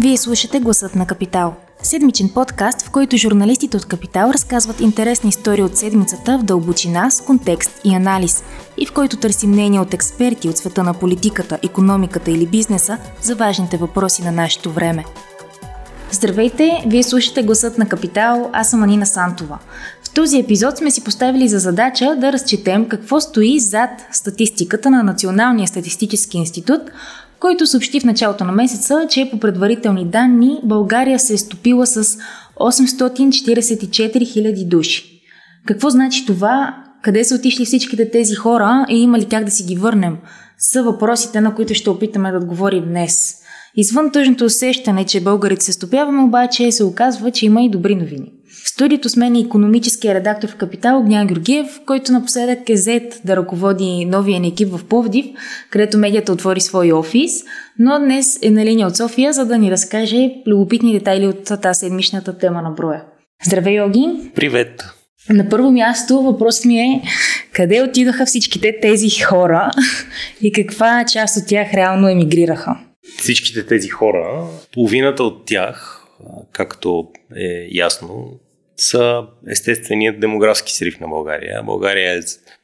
Вие слушате Гласът на Капитал. Седмичен подкаст, в който журналистите от Капитал разказват интересни истории от седмицата в дълбочина, с контекст и анализ, и в който търсим мнение от експерти от света на политиката, економиката или бизнеса за важните въпроси на нашето време. Здравейте, вие слушате Гласът на Капитал, аз съм Анина Сантова. В този епизод сме си поставили за задача да разчетем какво стои зад статистиката на Националния статистически институт, който съобщи в началото на месеца, че по предварителни данни България се е стопила с 844 000 души. Какво значи това? Къде са отишли всичките тези хора и има ли как да си ги върнем? Са въпросите, на които ще опитаме да отговорим днес. Извън тъжното усещане, че българите се стопяваме, обаче се оказва, че има и добри новини. В студиото с мен е економическия редактор в Капитал Огнян Георгиев, който напоследък е зет да ръководи новия екип в Пловдив, където медията отвори свой офис, но днес е на линия от София, за да ни разкаже любопитни детайли от тази седмичната тема на броя. Здравей, Йоги! Привет! На първо място въпросът ми е къде отидоха всичките тези хора и каква част от тях реално емигрираха? Всичките тези хора, половината от тях, както е ясно, са естественият демографски срив на България. България е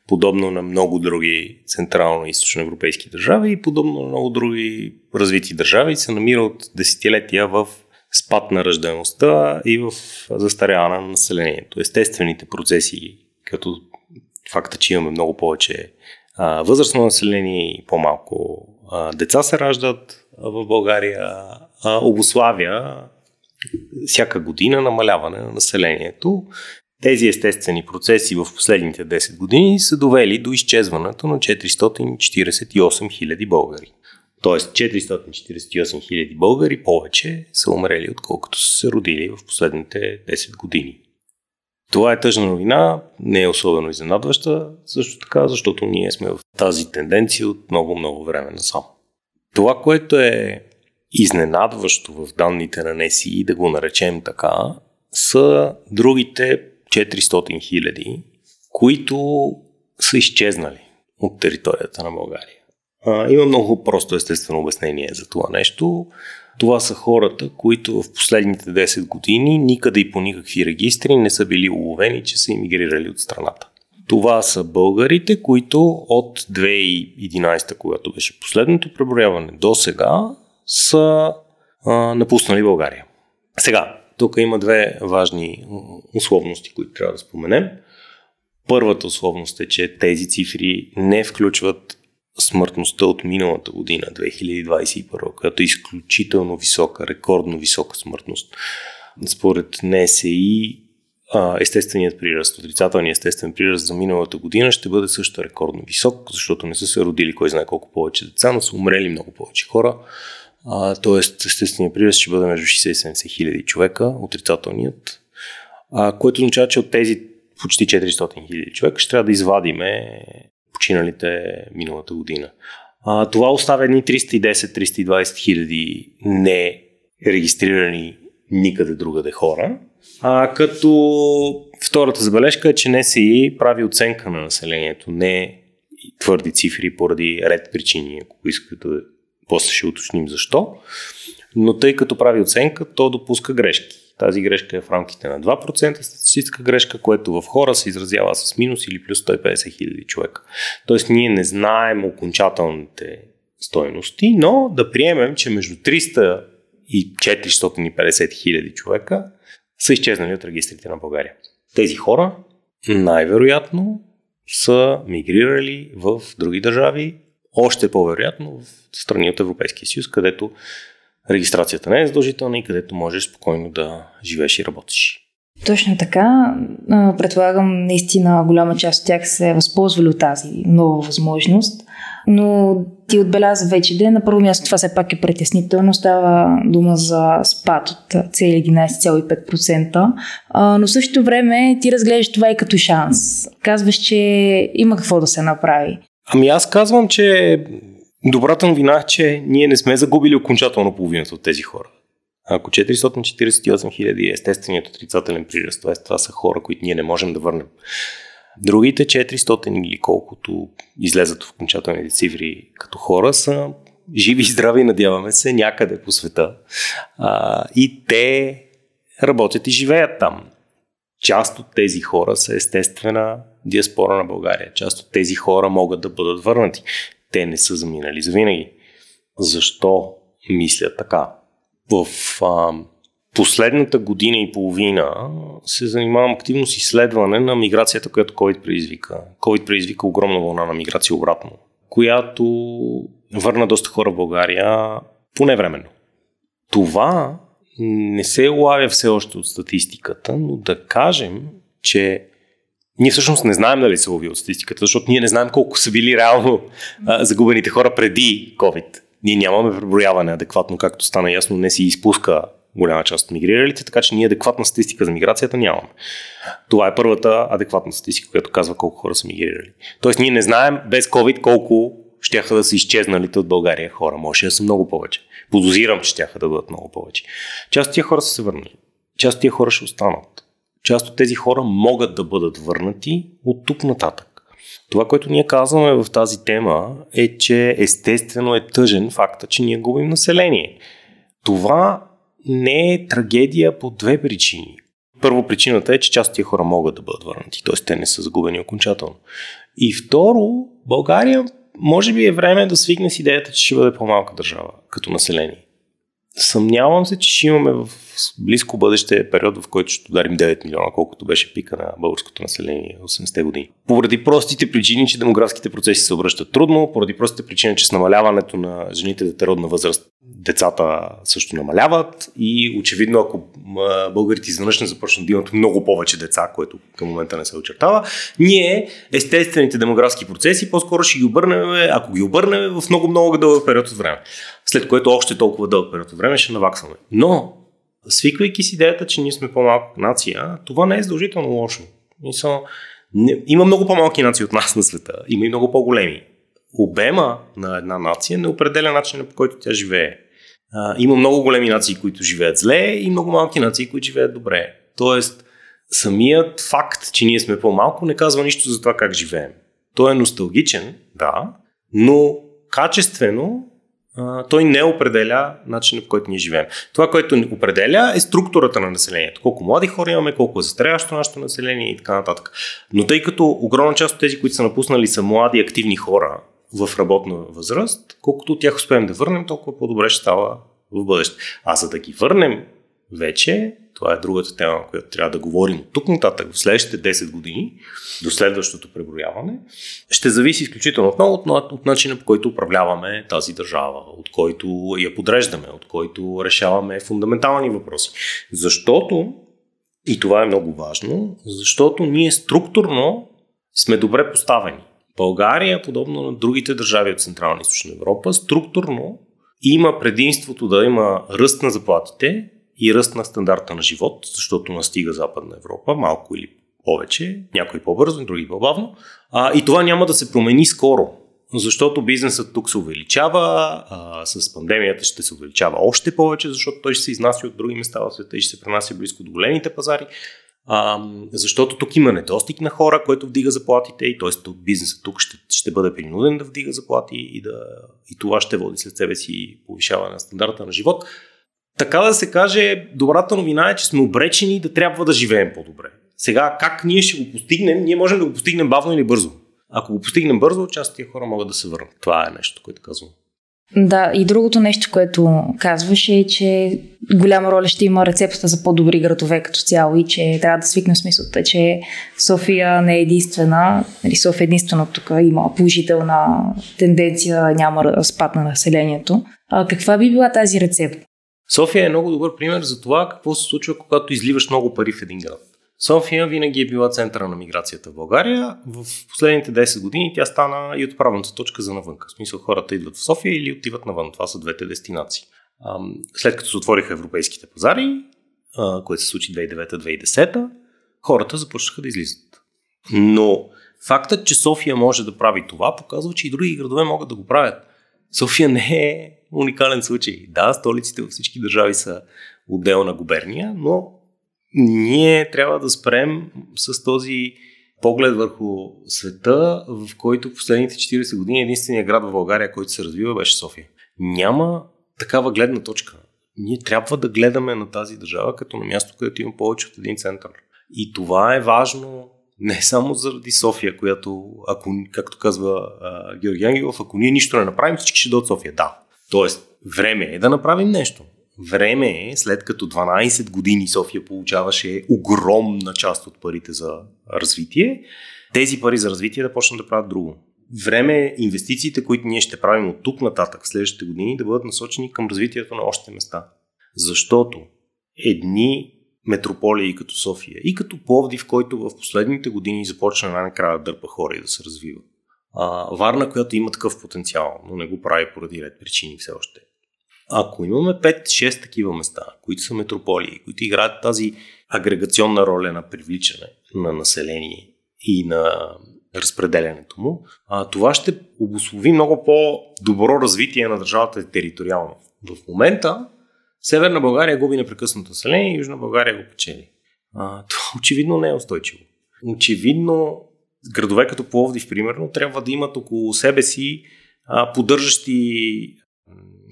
подобно на много други централно и източноевропейски държави и подобно на много други развити държави се намира от десетилетия в спад на ръждаемостта и в застаряване на населението. Естествените процеси, като факта, че имаме много повече а, възрастно население и по-малко а, деца се раждат в България, а, обославя всяка година намаляване на населението. Тези естествени процеси в последните 10 години са довели до изчезването на 448 000 българи. Тоест 448 000 българи повече са умрели, отколкото са се родили в последните 10 години. Това е тъжна новина, не е особено изненадваща, също така, защото ние сме в тази тенденция от много-много време насам. Това, което е изненадващо в данните на НЕСИ, да го наречем така, са другите 400 хиляди, които са изчезнали от територията на България. А, има много просто естествено обяснение за това нещо. Това са хората, които в последните 10 години никъде и по никакви регистри не са били уловени, че са иммигрирали от страната. Това са българите, които от 2011, когато беше последното преброяване до сега, са а, напуснали България. Сега, тук има две важни условности, които трябва да споменем. Първата условност е, че тези цифри не включват смъртността от миналата година, 2021, която е изключително висока, рекордно висока смъртност. Според НСИ, естественият приръст, отрицателният естествен приръст за миналата година ще бъде също рекордно висок, защото не са се родили кой знае колко повече деца, но са умрели много повече хора. Тоест, естественият приръст ще бъде между 60 и 70 хиляди човека, отрицателният, а, което означава, че от тези почти 400 хиляди човека ще трябва да извадиме починалите миналата година. А, това оставя едни 310-320 хиляди не регистрирани никъде другаде хора. А, като втората забележка е, че не си прави оценка на населението, не твърди цифри поради ред причини, ако искате да после ще уточним защо. Но тъй като прави оценка, то допуска грешки. Тази грешка е в рамките на 2% статистическа грешка, което в хора се изразява с минус или плюс 150 хиляди човека. Тоест ние не знаем окончателните стоености, но да приемем, че между 300 и 450 хиляди човека са изчезнали от регистрите на България. Тези хора най-вероятно са мигрирали в други държави, още по-вероятно в страни от Европейския съюз, където регистрацията не е задължителна и където можеш спокойно да живееш и работиш. Точно така. Предполагам, наистина голяма част от тях се е възползвали от тази нова възможност. Но ти отбеляза вече, де на първо място това все пак е притеснително. Става дума за спад от цели 11,5%. Но в същото време ти разглеждаш това и като шанс. Казваш, че има какво да се направи. Ами аз казвам, че добрата новина е, че ние не сме загубили окончателно половината от тези хора. Ако 448 хиляди е естественият отрицателен приръст, т.е. това са хора, които ние не можем да върнем. Другите 400 или колкото излезат в окончателните цифри като хора са живи и здрави, надяваме се, някъде по света. А, и те работят и живеят там. Част от тези хора са естествена диаспора на България. Част от тези хора могат да бъдат върнати. Те не са заминали завинаги. Защо мисля така? В а, последната година и половина се занимавам активно с изследване на миграцията, която COVID предизвика. COVID предизвика огромна вълна на миграция обратно, която върна доста хора в България поне временно. Това не се улавя все още от статистиката, но да кажем, че ние всъщност не знаем дали се лови от статистиката, защото ние не знаем колко са били реално а, загубените хора преди COVID. Ние нямаме преброяване адекватно, както стана ясно, не си изпуска голяма част от мигриралите, така че ние адекватна статистика за миграцията нямаме. Това е първата адекватна статистика, която казва колко хора са мигрирали. Тоест ние не знаем без COVID колко щяха да са изчезналите от България хора. Може да са много повече. Подозирам, че щяха да бъдат много повече. Част от тия хора са се върнали. Част от тия хора ще останат. Част от тези хора могат да бъдат върнати от тук нататък. Това, което ние казваме в тази тема е, че естествено е тъжен факта, че ние губим население. Това не е трагедия по две причини. Първо причината е, че част от тия хора могат да бъдат върнати, т.е. те не са загубени окончателно. И второ, България може би е време да свикне с идеята, че ще бъде по-малка държава като население. Съмнявам се, че ще имаме в близко бъдеще период, в който ще ударим 9 милиона, колкото беше пика на българското население 80-те години. Поради простите причини, че демографските процеси се обръщат трудно, поради простите причини, че с намаляването на жените детеродна възраст децата също намаляват и очевидно, ако българите изведнъж не започнат да имат много повече деца, което към момента не се очертава, ние естествените демографски процеси по-скоро ще ги обърнем, ако ги обърнем в много-много дълъг период от време. След което още толкова дълъг период от време ще наваксваме. Но, свиквайки с идеята, че ние сме по-малка нация, това не е задължително лошо. Има много по-малки нации от нас на света. Има и много по-големи. Обема на една нация не определя начина по който тя живее. Има много големи нации, които живеят зле и много малки нации, които живеят добре. Тоест, самият факт, че ние сме по-малко, не казва нищо за това как живеем. Той е носталгичен, да, но качествено той не определя начина по който ние живеем. Това, което ни определя е структурата на населението. Колко млади хора имаме, колко е застаряващо нашето население и така нататък. Но тъй като огромна част от тези, които са напуснали, са млади, активни хора, в работна възраст, колкото от тях успеем да върнем, толкова по-добре ще става в бъдеще. А за да ги върнем вече, това е другата тема, която трябва да говорим тук нататък в следващите 10 години, до следващото преброяване, ще зависи изключително отново от, от начина по който управляваме тази държава, от който я подреждаме, от който решаваме фундаментални въпроси. Защото, и това е много важно, защото ние структурно сме добре поставени. България, подобно на другите държави от Централна и Източна Европа, структурно има предимството да има ръст на заплатите и ръст на стандарта на живот, защото настига Западна Европа, малко или повече, някои по-бързо, други по-бавно. А, и това няма да се промени скоро, защото бизнесът тук се увеличава, а, с пандемията ще се увеличава още повече, защото той ще се изнася от други места в света и ще се пренася близко до големите пазари. А, защото тук има недостиг на хора, който вдига заплатите и т.е. бизнесът тук ще, ще бъде принуден да вдига заплати и, да, и това ще води след себе си повишаване на стандарта на живот. Така да се каже, добрата новина е, че сме обречени да трябва да живеем по-добре. Сега, как ние ще го постигнем? Ние можем да го постигнем бавно или бързо. Ако го постигнем бързо, част от тия хора могат да се върнат. Това е нещо, което казвам. Да, и другото нещо, което казваш е, че голяма роля ще има рецептата за по-добри градове като цяло и че трябва да свикнем смисълта, че София не е единствена, нали София единствено тук има положителна тенденция, няма спад на населението. А каква би била тази рецепта? София е много добър пример за това какво се случва, когато изливаш много пари в един град. София винаги е била центъра на миграцията в България. В последните 10 години тя стана и отправната точка за навънка. В смисъл хората идват в София или отиват навън. Това са двете дестинации. След като се отвориха европейските пазари, което се случи 2009-2010, хората започнаха да излизат. Но фактът, че София може да прави това, показва, че и други градове могат да го правят. София не е уникален случай. Да, столиците във всички държави са отделна губерния, но ние трябва да спрем с този поглед върху света, в който последните 40 години единствения град в България, който се развива, беше София. Няма такава гледна точка. Ние трябва да гледаме на тази държава като на място, където има повече от един център. И това е важно не само заради София, която, ако, както казва а, Георги Ангелов, ако ние нищо не направим, всички ще дойдат София. Да. Тоест, време е да направим нещо. Време е, след като 12 години София получаваше огромна част от парите за развитие, тези пари за развитие да почнат да правят друго. Време е инвестициите, които ние ще правим от тук нататък в следващите години, да бъдат насочени към развитието на още места. Защото едни метрополии като София и като Пловдив, който в последните години започна най-накрая да дърпа хора и да се развива. А, Варна, която има такъв потенциал, но не го прави поради ред причини все още. Ако имаме 5-6 такива места, които са метрополии, които играят тази агрегационна роля на привличане на население и на разпределянето му, а, това ще обослови много по-добро развитие на държавата териториално. В момента Северна България губи непрекъснато население, Южна България го печели. А, това очевидно не е устойчиво. Очевидно, градове като Пловдив, примерно, трябва да имат около себе си а, поддържащи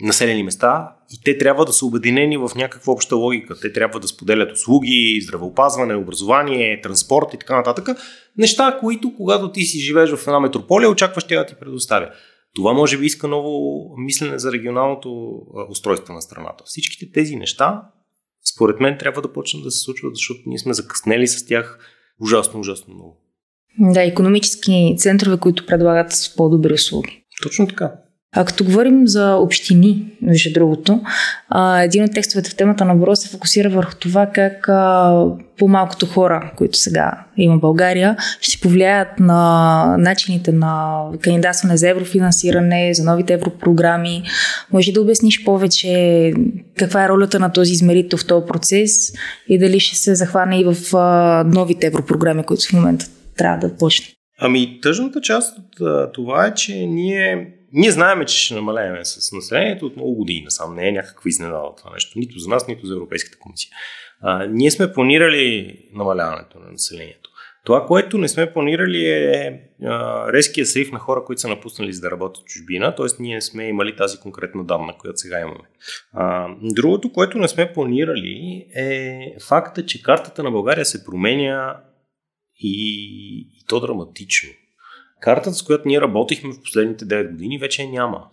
населени места и те трябва да са обединени в някаква обща логика. Те трябва да споделят услуги, здравеопазване, образование, транспорт и така нататък. Неща, които когато ти си живееш в една метрополия, очакваш тя да ти предоставя. Това може би иска ново мислене за регионалното устройство на страната. Всичките тези неща, според мен, трябва да почнат да се случват, защото ние сме закъснели с тях ужасно, ужасно много. Да, економически центрове, които предлагат по-добри услуги. Точно така. А като говорим за общини, между другото, един от текстовете в темата на Боро се фокусира върху това как по-малкото хора, които сега има България, ще повлияят на начините на кандидатстване за еврофинансиране, за новите европрограми. Може да обясниш повече каква е ролята на този измерител в този процес и дали ще се захване и в новите европрограми, които в момента трябва да почнат. Ами, тъжната част от това е, че ние ние знаем, че ще намалеем с населението от много години насам. Не е някаква изненада това нещо. Нито за нас, нито за Европейската комисия. А, ние сме планирали намаляването на населението. Това, което не сме планирали е а, резкия срив на хора, които са напуснали за да работят чужбина, т.е. ние сме имали тази конкретна данна, която сега имаме. А, другото, което не сме планирали е факта, че картата на България се променя и, и то драматично. Картата, с която ние работихме в последните 9 години, вече няма.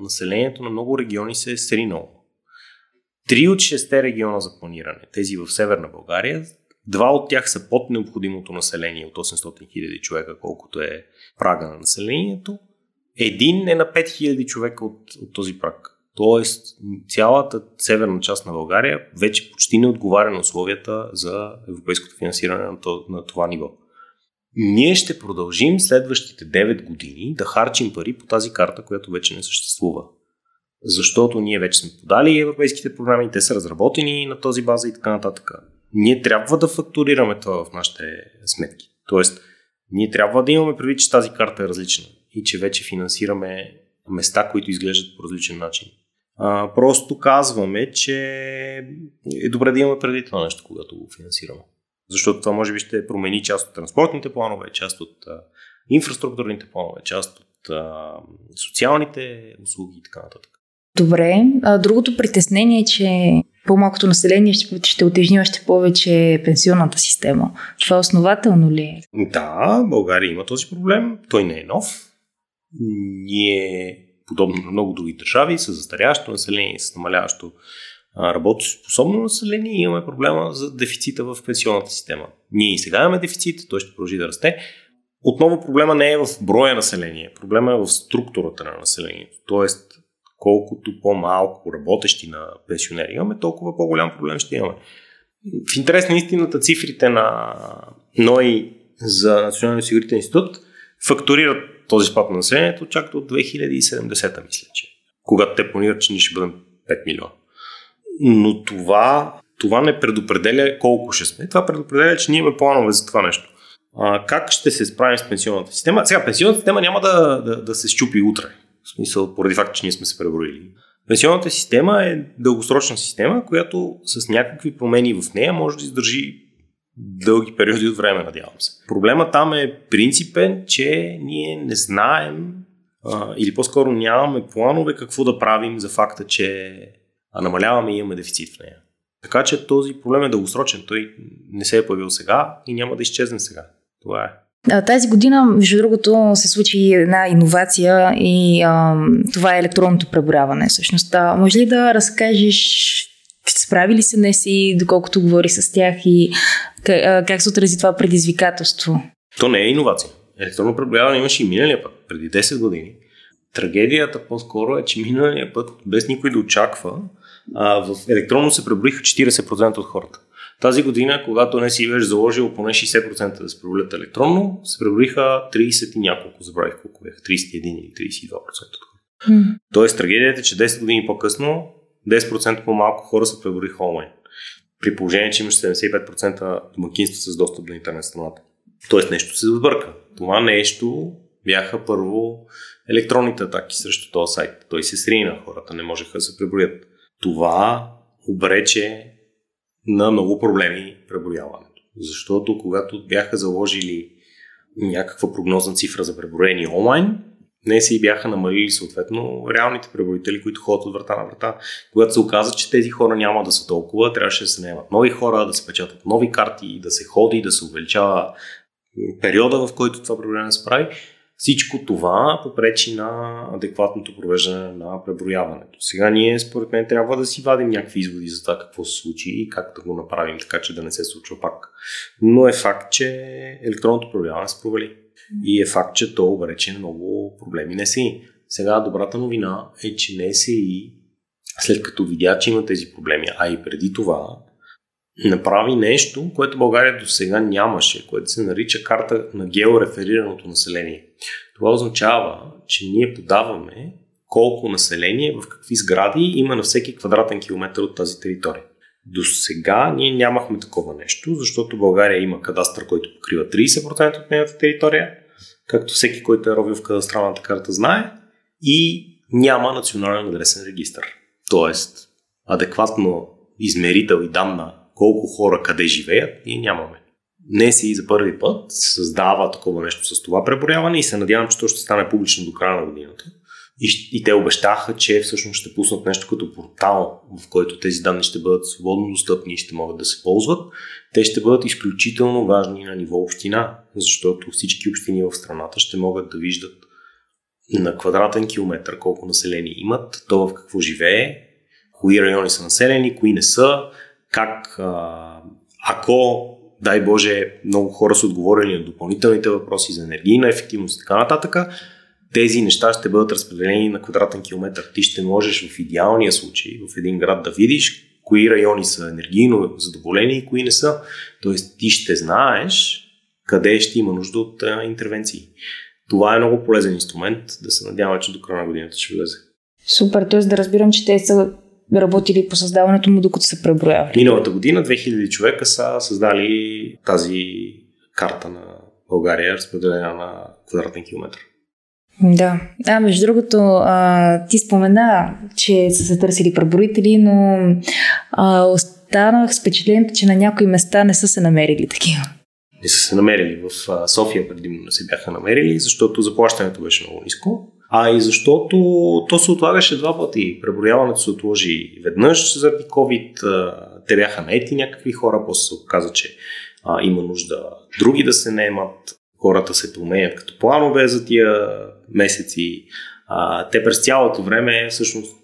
Населението на много региони се е сринало. Три от шесте региона за планиране, тези в Северна България, два от тях са под необходимото население от 800 000 човека, колкото е прага на населението. Един е на 5 000 човека от, от този праг. Тоест, цялата северна част на България вече почти не отговаря на условията за европейското финансиране на това ниво. Ние ще продължим следващите 9 години да харчим пари по тази карта, която вече не съществува. Защото ние вече сме подали европейските програми, те са разработени на този база и така нататък. Ние трябва да фактурираме това в нашите сметки. Тоест, ние трябва да имаме предвид, че тази карта е различна и че вече финансираме места, които изглеждат по различен начин. А, просто казваме, че е добре да имаме преди това нещо, когато го финансираме. Защото това може би ще промени част от транспортните планове, част от а, инфраструктурните планове, част от а, социалните услуги и така нататък. Добре. А, другото притеснение е, че по-малкото население ще, ще отежни още повече пенсионната система. Това основателно ли е? Да, България има този проблем. Той не е нов. Ние, подобно на много други държави, с застаряващо население, с намаляващо работоспособно население и имаме проблема за дефицита в пенсионната система. Ние и сега имаме дефицит, той ще продължи да расте. Отново проблема не е в броя население, проблема е в структурата на населението. Тоест, колкото по-малко работещи на пенсионери имаме, толкова по-голям проблем ще имаме. В интерес на истината цифрите на НОИ за Националния осигурителен институт фактурират този спад на населението чак до 2070, мисля, че. Когато те планират, че ние ще бъдем 5 милиона но това, това не предопределя колко ще сме. Това предопределя, че ние имаме планове за това нещо. А, как ще се справим с пенсионната система? Сега, пенсионната система няма да, да, да се щупи утре. В смисъл, поради факта, че ние сме се преброили. Пенсионната система е дългосрочна система, която с някакви промени в нея може да издържи дълги периоди от време, надявам се. Проблема там е принципен, че ние не знаем а, или по-скоро нямаме планове какво да правим за факта, че намаляваме и имаме дефицит в нея. Така че този проблем е дългосрочен. Той не се е появил сега и няма да изчезне сега. Това е. Тази година, между другото, се случи една иновация и а, това е електронното преброяване. Всъщност, а, може ли да разкажеш справи ли се не си, доколкото говори с тях и как, как се отрази това предизвикателство? То не е иновация. Електронно преброяване имаше и миналия път, преди 10 години. Трагедията по-скоро е, че миналия път, без никой да очаква, а, в електронно се преброиха 40% от хората. Тази година, когато не си беше заложил поне 60% да се преброят електронно, се преброиха 30 и няколко, забравих колко бяха, 31 или 32% от хората. Mm. Тоест трагедията е, че 10 години по-късно 10% по-малко хора се преброиха онлайн. При положение, че имаш 75% домакинства с достъп до интернет страната. Тоест нещо се сбърка. Това нещо бяха първо електронните атаки срещу този сайт. Той се срина, хората не можеха да се преброят. Това обрече на много проблеми преброяването. Защото когато бяха заложили някаква прогнозна цифра за преброени онлайн, не си бяха намалили съответно реалните преброители, които ходят от врата на врата. Когато се оказа, че тези хора няма да са толкова, трябваше да се наемат нови хора, да се печатат нови карти, да се ходи, да се увеличава периода, в който това преброяване се прави. Всичко това попречи на адекватното провеждане на преброяването. Сега ние, според мен, трябва да си вадим някакви изводи за това какво се случи и как да го направим така, че да не се случва пак. Но е факт, че електронното преброяване се провали. И е факт, че то обрече много проблеми не си. Сега добрата новина е, че не си след като видя, че има тези проблеми, а и преди това, направи нещо, което България до сега нямаше, което се нарича карта на геореферираното население. Това означава, че ние подаваме колко население в какви сгради има на всеки квадратен километр от тази територия. До сега ние нямахме такова нещо, защото България има кадастър, който покрива 30% от нейната територия, както всеки, който е робил в кадастралната карта знае, и няма национален адресен регистр. Тоест, адекватно измерител и данна колко хора къде живеят, ние нямаме. Не си за първи път създава такова нещо с това преброяване и се надявам, че то ще стане публично до края на годината. И, и те обещаха, че всъщност ще пуснат нещо като портал, в който тези данни ще бъдат свободно достъпни и ще могат да се ползват. Те ще бъдат изключително важни на ниво община, защото всички общини в страната ще могат да виждат на квадратен километр колко население имат, то в какво живее, кои райони са населени, кои не са, как ако, дай Боже, много хора са отговорили на допълнителните въпроси за енергийна ефективност и така нататък, тези неща ще бъдат разпределени на квадратен километр. Ти ще можеш в идеалния случай в един град да видиш кои райони са енергийно задоволени и кои не са. Тоест ти ще знаеш къде ще има нужда от а, интервенции. Това е много полезен инструмент, да се надяваме, че до края на годината ще влезе. Супер, т.е. да разбирам, че те са работили по създаването му, докато са преброявали. Миналата година 2000 човека са създали тази карта на България, разпределена на квадратен километр. Да. А, между другото, а, ти спомена, че са се търсили преброители, но а, останах с впечатлението, че на някои места не са се намерили такива. Не са се намерили. В София предимно не се бяха намерили, защото заплащането беше много ниско. А и защото то се отлагаше два пъти. Преброяването се отложи веднъж заради COVID. Те бяха наети някакви хора, после се оказа, че а, има нужда други да се наемат. Хората се променят като планове за тия месеци. А, те през цялото време всъщност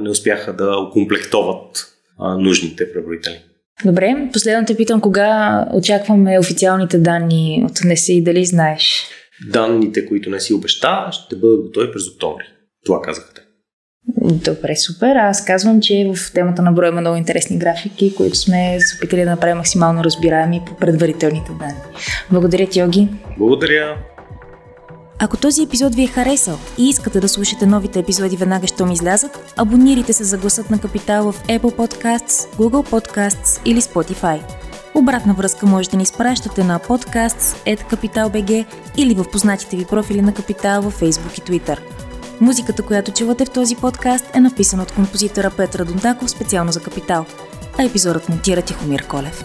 не успяха да окомплектоват а, нужните преброители. Добре, последно те питам кога очакваме официалните данни от НЕСИ и дали знаеш? Данните, които не си обеща, ще бъдат готови през октомври. Това казаха те. Добре, супер. Аз казвам, че в темата на броя има много интересни графики, които сме се опитали да направим максимално разбираеми по предварителните данни. Благодаря ти, Йоги. Благодаря. Ако този епизод ви е харесал и искате да слушате новите епизоди веднага, щом излязат, абонирайте се за гласът на Капитал в Apple Podcasts, Google Podcasts или Spotify. Обратна връзка можете да ни изпращате на podcasts.capital.bg или в познатите ви профили на Капитал във Facebook и Twitter. Музиката, която чувате в този подкаст е написана от композитора Петра Дондаков специално за Капитал, а епизодът монтира Тихомир Колев.